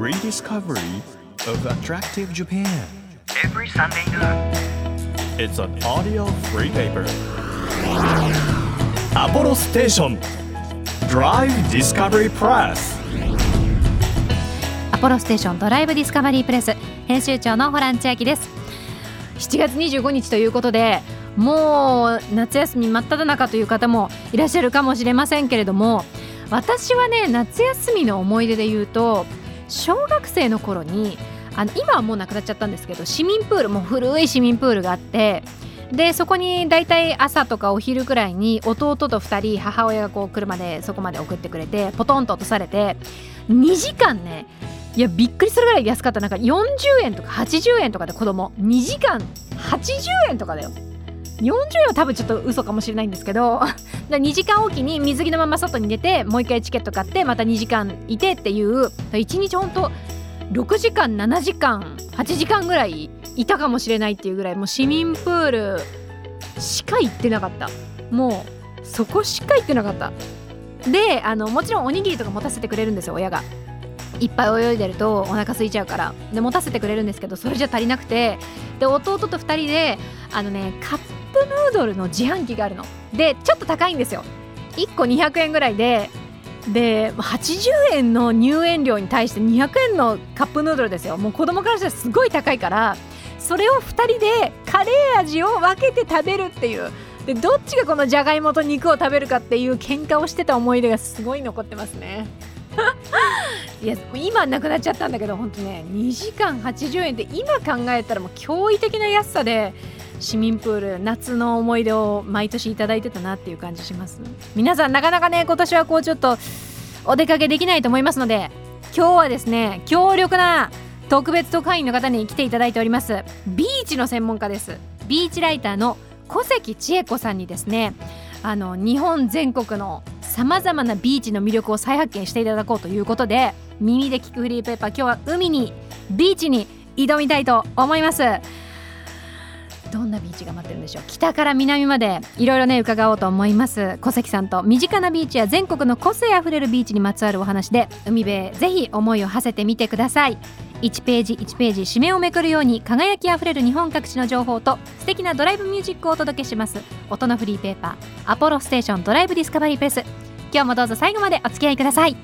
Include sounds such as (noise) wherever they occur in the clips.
Rediscovery of Attractive Japan. Every Sunday が。it's an audio free paper. アポロステーション Drive Discovery Press. アポロステーションドライブディスカバリープレス編集長のホラン千秋です。7月25日ということでもう夏休み真っ只中という方もいらっしゃるかもしれませんけれども私はね夏休みの思い出で言うと小学生の頃にあの今はもうなくなっちゃったんですけど市民プールもう古い市民プールがあってでそこにだいたい朝とかお昼ぐらいに弟と2人母親がこう車でそこまで送ってくれてポトンと落とされて2時間ねいやびっくりするぐらい安かった。なんか40円とか80円とかで子供。2時間80円とかだよ。40円は多分ちょっと嘘かもしれないんですけど (laughs) 2時間おきに水着のまま外に出てもう一回チケット買ってまた2時間いてっていう1日ほんと6時間7時間8時間ぐらいいたかもしれないっていうぐらいもう市民プールしか行ってなかった。もうそこしか行ってなかった。であのもちろんおにぎりとか持たせてくれるんですよ親が。いっぱい泳いでるとお腹空いちゃうから。で持たせてくれるんですけどそれじゃ足りなくて。で弟と2人であのねカップヌードルの自販機があるの。でちょっと高いんですよ。1個200円ぐらいでで80円の入園料に対して200円のカップヌードルですよ。もう子供からしたらすごい高いからそれを2人でカレー味を分けて食べるっていう。でどっちがこのじゃがいもと肉を食べるかっていう喧嘩をしてた思い出がすごい残ってますね。(laughs) いや今なくなっちゃったんだけど本当ね2時間80円って今考えたらもう驚異的な安さで市民プール夏の思い出を毎年いただいてたなっていう感じします。皆さんなかなかね今年はこうちょっとお出かけできないと思いますので今日はですね強力な特別特派員の方に来ていただいております。ビーチの専門家です。ビーチライターの小関千恵子さんにですねあの日本全国のさまざまなビーチの魅力を再発見していただこうということで耳で聞くフリーペーパー今日は海にビーチに挑みたいと思います。どんなビーチが待ってるんでしょう？北から南までいろいろね伺おうと思います。小関さんと身近なビーチや全国の個性あふれるビーチにまつわるお話で海辺ぜひ思いを馳せてみてください。1ページ1ページ締めをめくるように輝きあふれる日本各地の情報と素敵なドライブミュージックをお届けします。音のフリーペーパーアポロステーションドライブディスカバリープレス。今日もどうぞ最後までお付き合いください。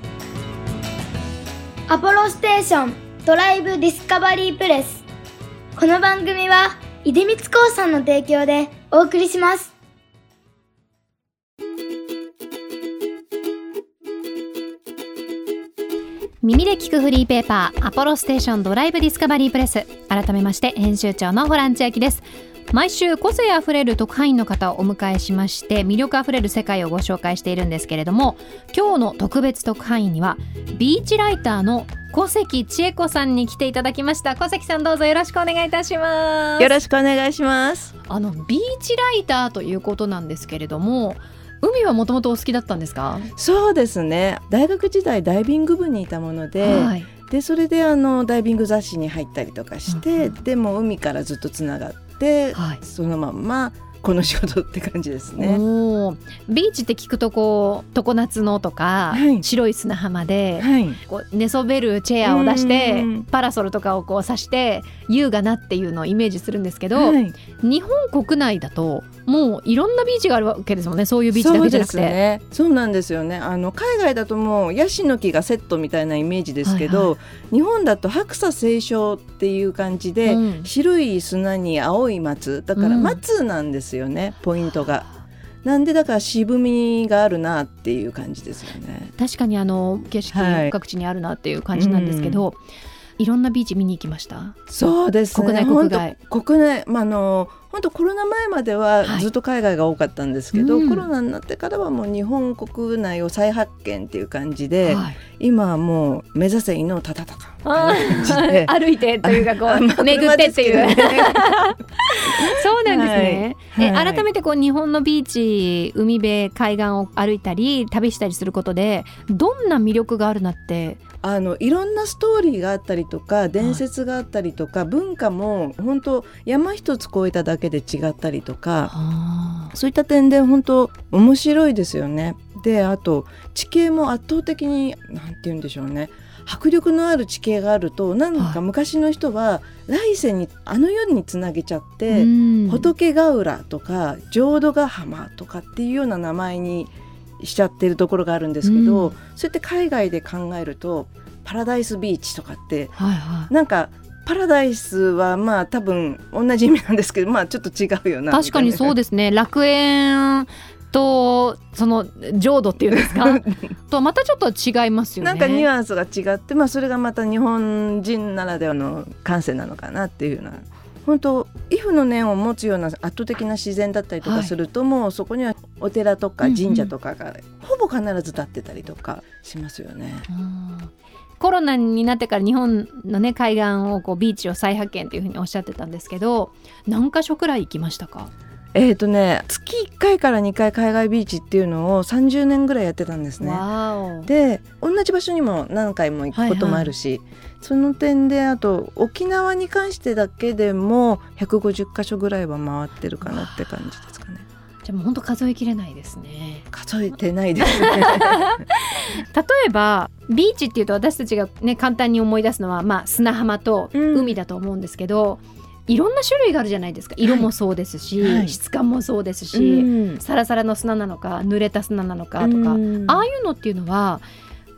アポロステーションドライブディスカバリープレス。この番組は出光興産の提供でお送りします。耳で聞くフリーペーパーアポロステーションドライブディスカバリープレス。改めまして編集長のホラン千秋です。毎週個性あふれる特派員の方をお迎えしまして魅力あふれる世界をご紹介しているんですけれども今日の特別特派員にはビーチライターの小関千恵子さんに来ていただきました。小関さんどうぞよろしくお願いいたします。よろしくお願いします。あのビーチライターということなんですけれども海はもともとお好きだったんですか？そうですね。大学時代ダイビング部にいたもので、はい。でそれであのダイビング雑誌に入ったりとかして、でも海からずっとつながって、はい。そのまんまこの仕事って感じですね。ビーチって聞くとこう常夏のとか、はい白い砂浜で、はい。こう寝そべるチェアを出してうんパラソルとかをこう刺して優雅なっていうのをイメージするんですけど、はい、日本国内だともういろんなビーチがあるわけですもんねそういうビーチだけじゃなくて。そうですね。そうなんですよね。あの海外だともうヤシの木がセットみたいなイメージですけど、はいは日本だと白砂青松っていう感じで、うん白い砂に青い松だからうん松なんですよね、ポイントが。なんでだから渋みがあるなっていう感じですよね。確かにあの景色、はい各地にあるなっていう感じなんですけど、いろんなビーチ見に行きました？そうですね。国内国外国内まああの本当コロナ前までははい。ずっと海外が多かったんですけど、うん。コロナになってからはもう日本国内を再発見っていう感じで、はい。今はもう目指せ犬をたたたたあ感じで。ー (laughs) 歩いてというかこあまあう (laughs) 巡ってっていう、ね。そうなんですね。えはい。はい。改めてこう日本のビーチ海辺海岸を歩いたり旅したりすることでどんな魅力があるなってあのいろんなストーリーがあったりとか伝説があったりとか、文化も本当山一つ越えただけで違ったりとかそういった点で本当面白いですよね。であと地形も圧倒的になんて言うんでしょうね。迫力のある地形があるとなんか昔の人は来世にあの世につなげちゃって、うん。仏ヶ浦とか浄土ヶ浜とかっていうような名前にしちゃってるところがあるんですけど、うん。そうやって海外で考えるとパラダイスビーチとかってはいはい。なんかパラダイスはまあ多分同じ意味なんですけどまあちょっと違うよな確かにそうでですね。楽園とその浄土っていうんですか？(laughs) とまたちょっと違いますよね。なんかニュアンスが違って、まあ、それがまた日本人ならではの感性なのかなっていうような本当イフの念を持つような圧倒的な自然だったりとはいかすると、もうそこにはお寺とか神社とかがほぼ必ず立ってたりとかしますよね。うんコロナになってから日本のね海岸をこうビーチを再発見というふうにおっしゃってたんですけど何箇所くらい行きましたか？えーとね、月1回から2回海外ビーチっていうのを30年ぐらいやってたんですね。で同じ場所にも何回も行くこともあるし、その点であと沖縄に関してだけでも150箇所ぐらいは回ってるかなって感じですかね。じゃあもう本当数えきれないですね数えてないですね。(laughs) 例えばビーチっていうと私たちがね簡単に思い出すのはまあ砂浜とうん海だと思うんですけど、いろんな種類があるじゃないですか。色もそうですし、はい。質感もそうですし、うん。サラサラの砂なのか濡れた砂なのかとか、うん。ああいうのっていうのは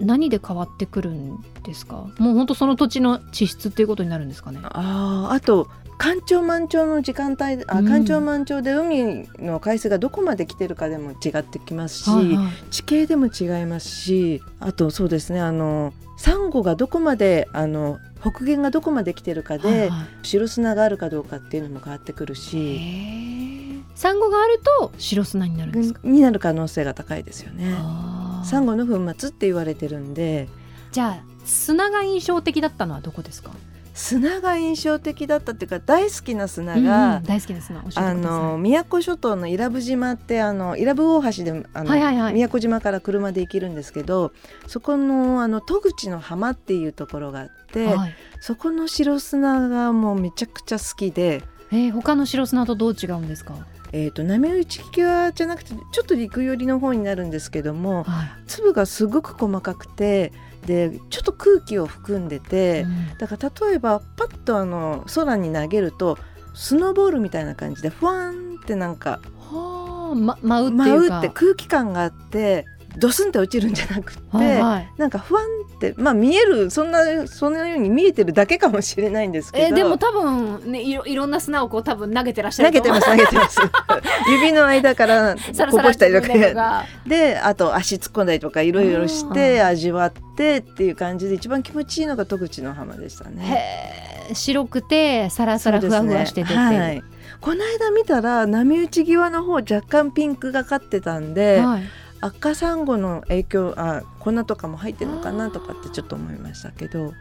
何で変わってくるんですか？もう本当その土地の地質っていうことになるんですかね？あーあと干潮満潮の時間帯あうん。干潮満潮で海の海水がどこまで来てるかでも違ってきますし、はいはい。地形でも違いますしあとそうですねあのサンゴがどこまであの北限がどこまで来てるかで、はいはい。白砂があるかどうかっていうのも変わってくるへし、ー。サンゴがあると白砂になるんですか、になる可能性が高いですよね。あー。サンゴの粉末って言われてるんで。じゃあ砂が印象的だったのはどこですか？砂が印象的だったっていうか大好きな砂うんが、うん大好きな砂あの宮古諸島の伊良部島ってあの伊良部大橋であの、はいはいはい。宮古島から車で行けるんですけどそこのあの戸口の浜っていうところがあって、はい。そこの白砂がもうめちゃくちゃ好きで。えー他の白砂とどう違うんですか、えー、と波打ち際じゃなくてちょっと陸寄りの方になるんですけどもはい。粒がすごく細かくてでちょっと空気を含んでて、うん。だから例えばパッとあの空に投げるとスノーボールみたいな感じでふわんってなんかはあ、ま、舞うってい舞うか。うって空気感があってドスンって落ちるんじゃなくって、はいはい。なんかふわんってまあ見えるそんなそんなように見えてるだけかもしれないんですけど。えーでも多分ねいろいろんな砂をこう多分投げてらっしゃる投げてます投げてます。(laughs) 指の間からこぼしたりとか。であと足突っ込んだりとかいろいろしうて味わってっていう感じで一番気持ちいいのが戸口の浜でしたね。へー。白くてサラサラふわふわしててっていう。はい、この間見たら波打ち際の方若干ピンクがかってたんで、はい赤サンゴの影響あ粉とかも入ってるのかなとかってちょっと思いましたけど。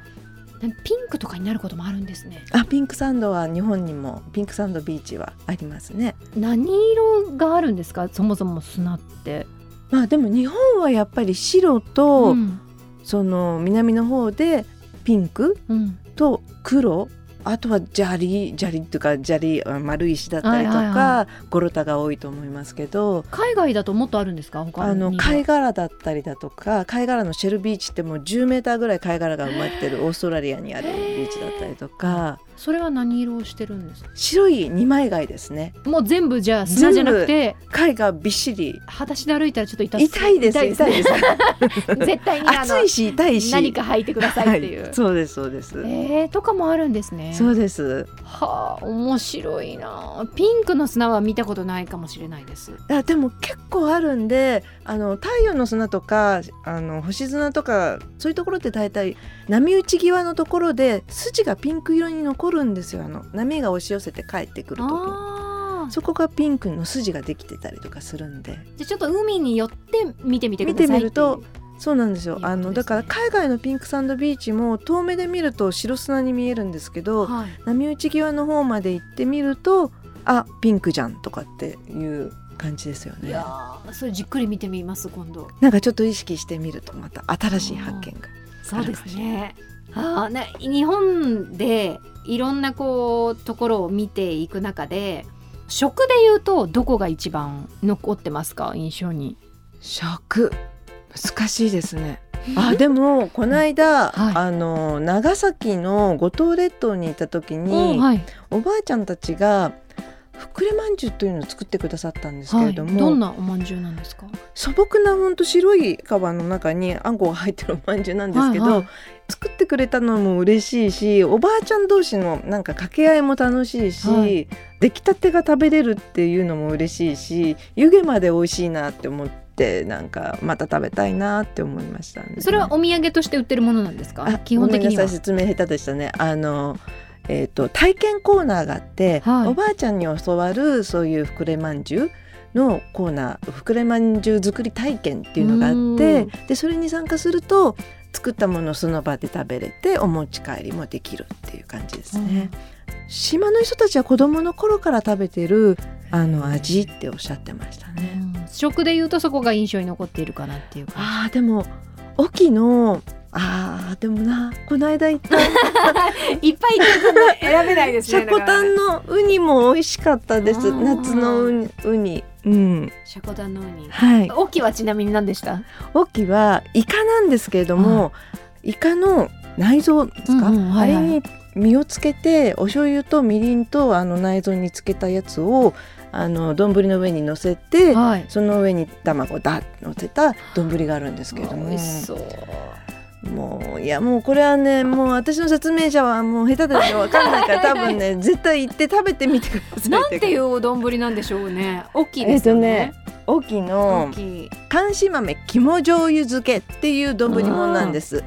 ピンクとかになることもあるんですね。あピンクサンドは日本にもピンクサンドビーチはありますね。何色があるんですか？そもそも砂って、まあでも日本はやっぱり白と、うん。その南の方でピンクうん。と黒あとは砂利砂利っていうか砂利あ丸い石だったりとか、はいはいはゴロタが多いと思いますけど。海外だともっとあるんですか？他あの貝殻だったりだとか貝殻のシェルビーチってもう10メーターぐらい貝殻が埋まってるオーストラリアにあるビーチだったりとかそれは何色をしてるんです？か白い二枚貝ですね。もう全部じゃあ砂じゃなくて貝がびっしり。裸足で歩いたらちょっと痛痛いです痛いですね。絶対に暑いし痛いし。何か履いてくださいっていう、はい、そうですそうです、えー、とかもあるんですね。そうです。はあ面白いな。ピンクの砂は見たことないかもしれないです。あでも結構あるんであの太陽の砂とかあの星砂とかそういうところって大体波打ち際のところで筋がピンク色に残るんですよ。あの波が押し寄せて帰ってくる時に。ああそこがピンクの筋ができてたりとかするんで。じゃあちょっと海によって見てみてく見てださいみるとそうなんですよ。ね。あのだから海外のピンクサンドビーチも遠目で見ると白砂に見えるんですけどはい、波打ち際の方まで行ってみるとあピンクじゃんとかっていう感じですよね。いやーそれじっくり見てみます今度。なんかちょっと意識してみるとまた新しい発見がそうですね。あーね日本でいろんなこうところを見ていく中で食で言うとどこが一番残ってますか？印象に。食。難しいですね。あでもこの間、はい。あの長崎の五島列島に行った時おに、はい。おばあちゃんたちがふくれまんじゅうというのを作ってくださったんですけはい、れども、どんなお饅頭なんですか？素朴なほんと白い皮の中にあんこが入ってるおまんじゅうなんですけど、はいはい。作ってくれたのも嬉しいしおばあちゃん同士のなんか掛け合いも楽しいし、はい。出来たてが食べれるっていうのも嬉しいし湯気まで美味しいなって思ってなんかまた食べたいなって思いましたね。それはお土産として売ってるものなんですか？あ基本的に説明下手でしたね。あのえー、と体験コーナーがあって、はい。おばあちゃんに教わるそういうふくれまんじゅうのコーナーふくれまんじゅう作り体験っていうのがあってでそれに参加すると作ったものをその場で食べれてお持ち帰りもできるっていう感じですね。島の人たちは子供の頃から食べてるあの味っておっしゃってましたね。うん。食で言うとそこが印象に残っているかなっていう感あーでも沖のあーでもなこの間行った。じ (laughs) いっぱい選べないでシャコタンのウニも美味しかったです。夏のウニ。ウニ。うん。シャコタンのウニ。はい。オキはちなみに何でした？オキはイカなんですけれども、イカの内臓ですか、うんうんはいはい。あれに身をつけてお醤油とみりんとあの内臓につけたやつをあの丼の上に乗せて、はい。その上に卵をダッと乗せた丼があるんですけれども美味しそうもういやもうこれはねもう私の説明者はもう下手でわかんないから多分ね (laughs) 絶対行って食べてみてくださいなんていう丼なんでしょうね。大きいですよね、オキの大きい。寒子豆肝醤油漬けっていう丼ものなんです。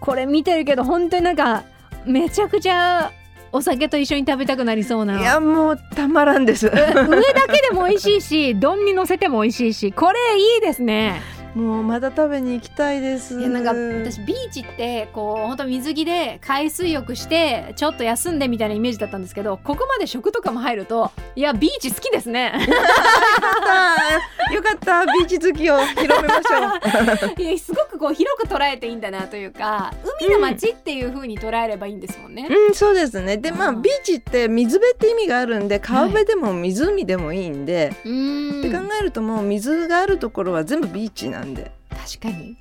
これ見てるけど本当になんかめちゃくちゃお酒と一緒に食べたくなりそうな。いやもうたまらんです。上だけでも美味しいし丼に乗せても美味しいしこれいいですねもうまた食べに行きたいです。いやなんか私ビーチってこう本当水着で海水浴してちょっと休んでみたいなイメージだったんですけどここまで食とかも入るといやビーチ好きですね。よかった。ビーチ好きを広めましょう。(laughs) いやすごくこう広く捉えていいんだなというか海の街っていう風に捉えればいいんですもんね、うんそうですね。でまあうん。ビーチって水辺って意味があるんで川辺でも湖でもいいんで、うーん。って考えるともう水があるところは全部ビーチなんで。確かに。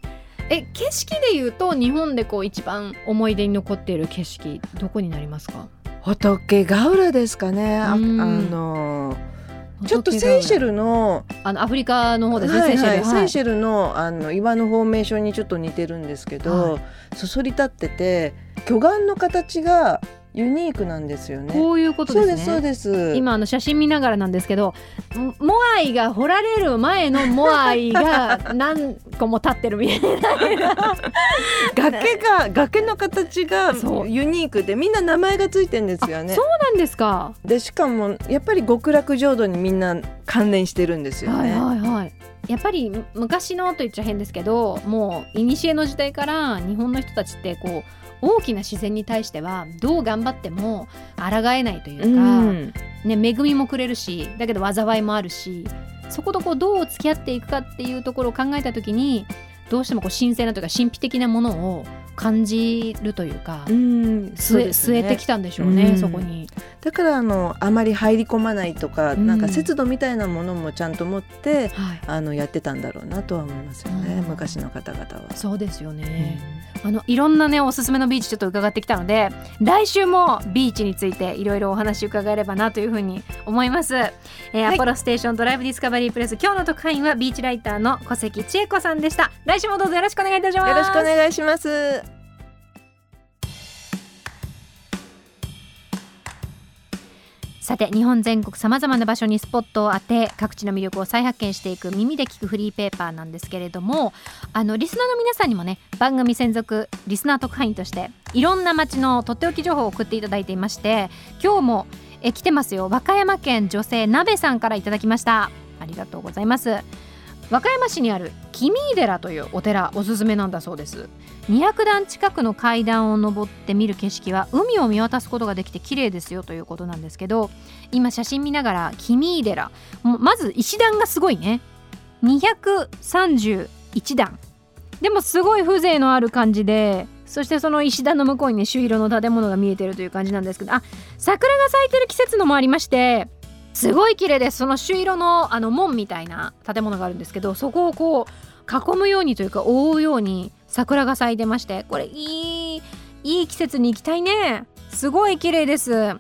え景色で言うと日本でこう一番思い出に残っている景色どこになりますか？仏ヶ浦ですかね。あのちょっとセイシェルのあのアフリカの方ですね、はいはい。セイシェル、のあの岩のフォーメーションにちょっと似てるんですけど、はそそり立ってて巨岩の形がユニークなんですよね。こういうことそうですねですそうです。今あの写真見ながらなんですけどモモアイが掘られる前のモアイが (laughs) 何個も立ってるみたいな崖が崖の形がそうユニークでみんな名前がついてんですよねそう。なんですか、でしかもやっぱり極楽浄土にみんな関連してるんですよはいね。はいはいやっぱりむ昔のと言っちゃ変ですけどもう古の時代から日本の人たちってこう大きな自然に対してはどう頑張っても抗えないというか、うん。ね、恵みもくれるしだけど災いもあるしそことこうどう付き合っていくかっていうところを考えた時にどうしてもこう神聖なというか神秘的なものを感じるというか、うん据えね。据えてきたんでしょうね、うん。そこに。だからあのあまり入り込まないとか、うん。なんか節度みたいなものもちゃんと持ってはい、あのやってたんだろうなとは思いますよね、うん昔の方々は。そうですよね、あのいろんなねおすすめのビーチちょっと伺ってきたので来週もビーチについていろいろお話伺えればなというふうに思います、えーはい。アポロステーションドライブディスカバリープレス今日の特派員はビーチライターの小関千恵子さんでした。来週もどうぞよろしくお願いいたします。よろしくお願いします。さて日本全国さまざまな場所にスポットを当て各地の魅力を再発見していく耳で聞くフリーペーパーなんですけれどもあのリスナーの皆さんにもね番組専属リスナー特派員としていろんな街のとっておき情報を送っていただいていまして今日もえ来てますよ。和歌山県女性鍋さんからいただきました。ありがとうございます和歌山市にある君井寺というお寺おすすめなんだそうです。200段近くの階段を登って見る景色は海を見渡すことができて綺麗ですよということなんですけど今写真見ながら君井寺まず石段がすごいね。231段。でもすごい風情のある感じでそしてその石段の向こうにね朱色の建物が見えてるという感じなんですけどあ桜が咲いてる季節のもありましてすごい綺麗です。その朱色のあの門みたいな建物があるんですけどそこをこう囲むようにというか覆うように桜が咲いてましてこれいいいい季節に行きたいね。すごい綺麗です。あ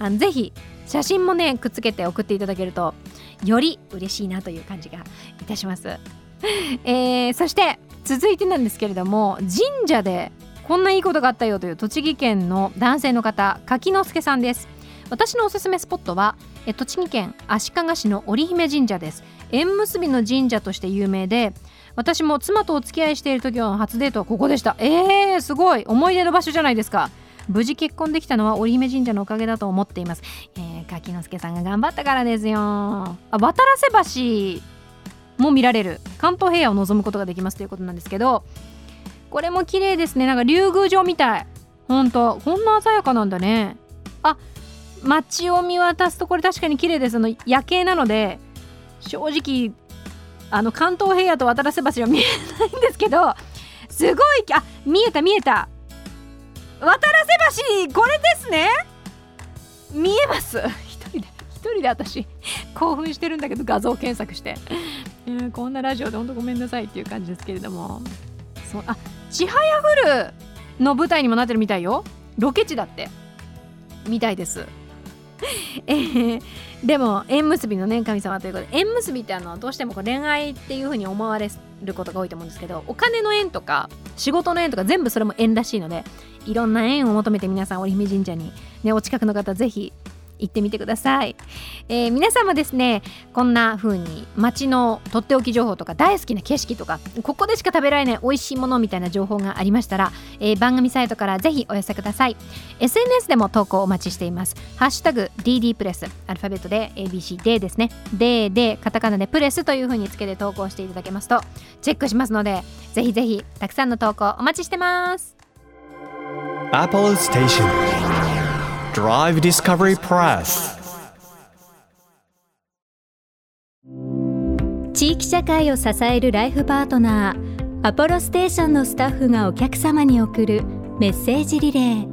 のぜひ写真もねくっつけて送っていただけるとより嬉しいなという感じがいたします、えー、そして続いてなんですけれども神社でこんないいことがあったよという栃木県の男性の方柿之助さんです。私のおすすめスポットは栃木県足利市の織姫神社です。縁結びの神社として有名で私も妻とお付き合いしている時の初デートはここでした。えー、すごい。思い出の場所じゃないですか。無事結婚できたのは織姫神社のおかげだと思っています、えー、柿之助さんが頑張ったからですよ。あ渡良瀬橋も見られる。関東平野を望むことができますということなんですけどこれも綺麗ですね。なんか竜宮城みたい。ほんとこんな鮮やかなんだね。あ街を見渡すとこれ確かに綺麗ですの夜景なので正直あの関東平野と渡良瀬橋は見えないんですけどすごいあ見えた見えた。渡良瀬橋これですね。見えます。一人で一人で私興奮してるんだけど画像検索して、えー、こんなラジオでほんとごめんなさいっていう感じですけれども。そうあちはやふるの舞台にもなってるみたいよ。ロケ地だって。みたいです。(laughs) えー、でも縁結びのね神様ということで縁結びってあのどうしてもこう恋愛っていう風に思われることが多いと思うんですけどお金の縁とか仕事の縁とか全部それも縁らしいのでいろんな縁を求めて皆さん織姫神社に、ね、お近くの方ぜひ行ってみてください、えー、皆さんもですねこんな風に街のとっておき情報とか大好きな景色とかここでしか食べられない美味しいものみたいな情報がありましたら、えー、番組サイトからぜひお寄せください。SNS でも投稿お待ちしています。ハッシュタグ DD プレスアルファベットで ABCD ですね。D でカタカナでプレスという風につけて投稿していただけますとチェックしますのでぜひぜひたくさんの投稿お待ちしてます。Apple Station Drive Discovery Press. 地域社会を支えるライフパートナーアポロステーションのスタッフがお客様に送るメッセージリレー。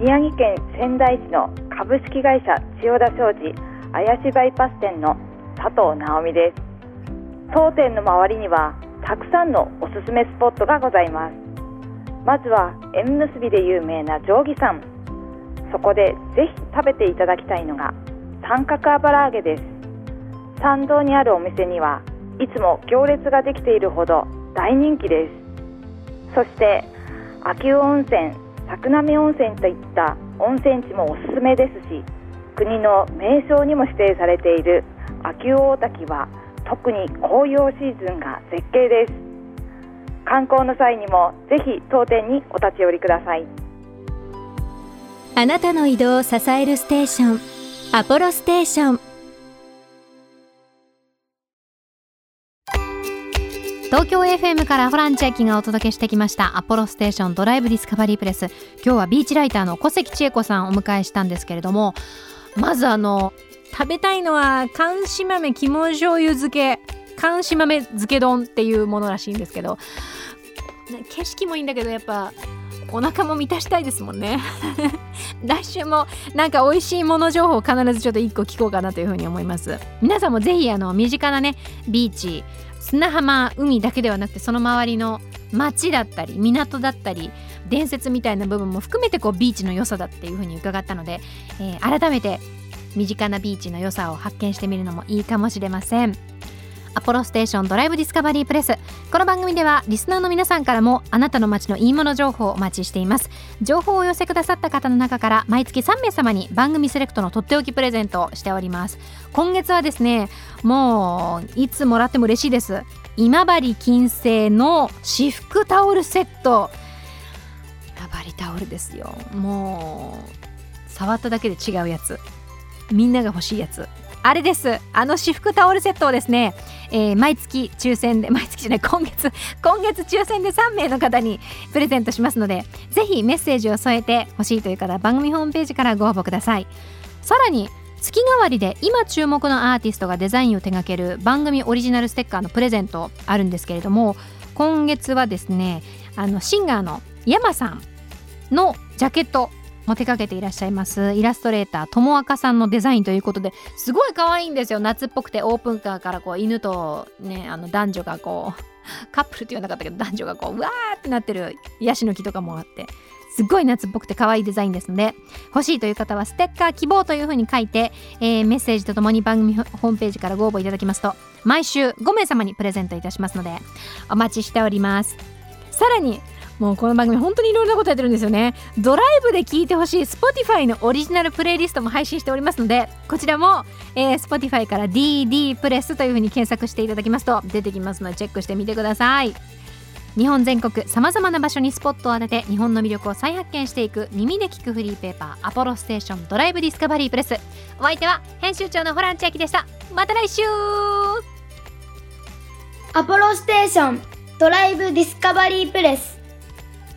宮城県仙台市の株式会社千代田商事綾しバイパス店の佐藤直美です。当店の周りにはたくさんのおすすめスポットがございます。まずは縁結びで有名な定規山そこでぜひ食べていただきたいのが三角油揚げです。参道にあるお店にはいつも行列ができているほど大人気です。そして秋保温泉作並温泉といった温泉地もおすすめですし国の名勝にも指定されている秋保大滝は特に紅葉シーズンが絶景です。観光の際にもぜひ当店にお立ち寄りください。あなたの移動を支えるステーションアポロステーション。東京 FM からホラン千秋がお届けしてきましたアポロステーションドライブディスカバリープレス。今日はビーチライターの小関千恵子さんをお迎えしたんですけれどもまずあの食べたいのは寒し豆肝醤油漬け。寒し豆漬け丼っていうものらしいんですけど。景色もいいんだけどやっぱお腹も満たしたいですもんね (laughs) 来週もなんか美味しいもの情報を必ずちょっと1個聞こうかなというふうに思います皆さんもぜひあの身近なねビーチ砂浜海だけではなくてその周りの街だったり港だったり伝説みたいな部分も含めてこうビーチの良さだっていうふうに伺ったので、えー、改めて身近なビーチの良さを発見してみるのもいいかもしれません。アポロステーションドライブディスカバリープレス。この番組ではリスナーの皆さんからもあなたの街のいいもの情報をお待ちしています。情報をお寄せくださった方の中から毎月3名様に番組セレクトのとっておきプレゼントをしております。今月はですねもういつもらっても嬉しいです。今治金星の私服タオルセット。今治タオルですよ。もう触っただけで違うやつ。みんなが欲しいやつ。あれです。あの私服タオルセットをですねえー、毎月抽選で (laughs) 毎月じゃない今月今月抽選で3名の方にプレゼントしますのでぜひメッセージを添えてほしいという方番組ホームページからご応募ください。さらに月替わりで今注目のアーティストがデザインを手掛ける番組オリジナルステッカーのプレゼントあるんですけれども今月はですねあのシンガーの山さんのジャケットも手掛けていらっしゃいますイラストレーターともあかさんのデザインということですごい可愛いんですよ。夏っぽくてオープンカーからこう犬とねあの男女がこう (laughs) カップルって言わなかったけど男女がこううわーってなってるヤシの木とかもあってすっごい夏っぽくて可愛いデザインですので欲しいという方はステッカー希望というふうに書いて、えーメッセージとともに番組ホームページからご応募いただきますと毎週5名様にプレゼントいたしますのでお待ちしております。さらにもうこの番組本当にいろいろなことやってるんですよね。ドライブで聴いてほしい Spotify のオリジナルプレイリストも配信しておりますのでこちらも、えー Spotify から DD プレスというふうに検索していただきますと出てきますのでチェックしてみてください。日本全国さまざまな場所にスポットを当てて日本の魅力を再発見していく耳で聞くフリーペーパーアポロステーションドライブディスカバリープレス。お相手は編集長のホラン千秋でした。また来週!アポロステーションドライブディスカバリープレス。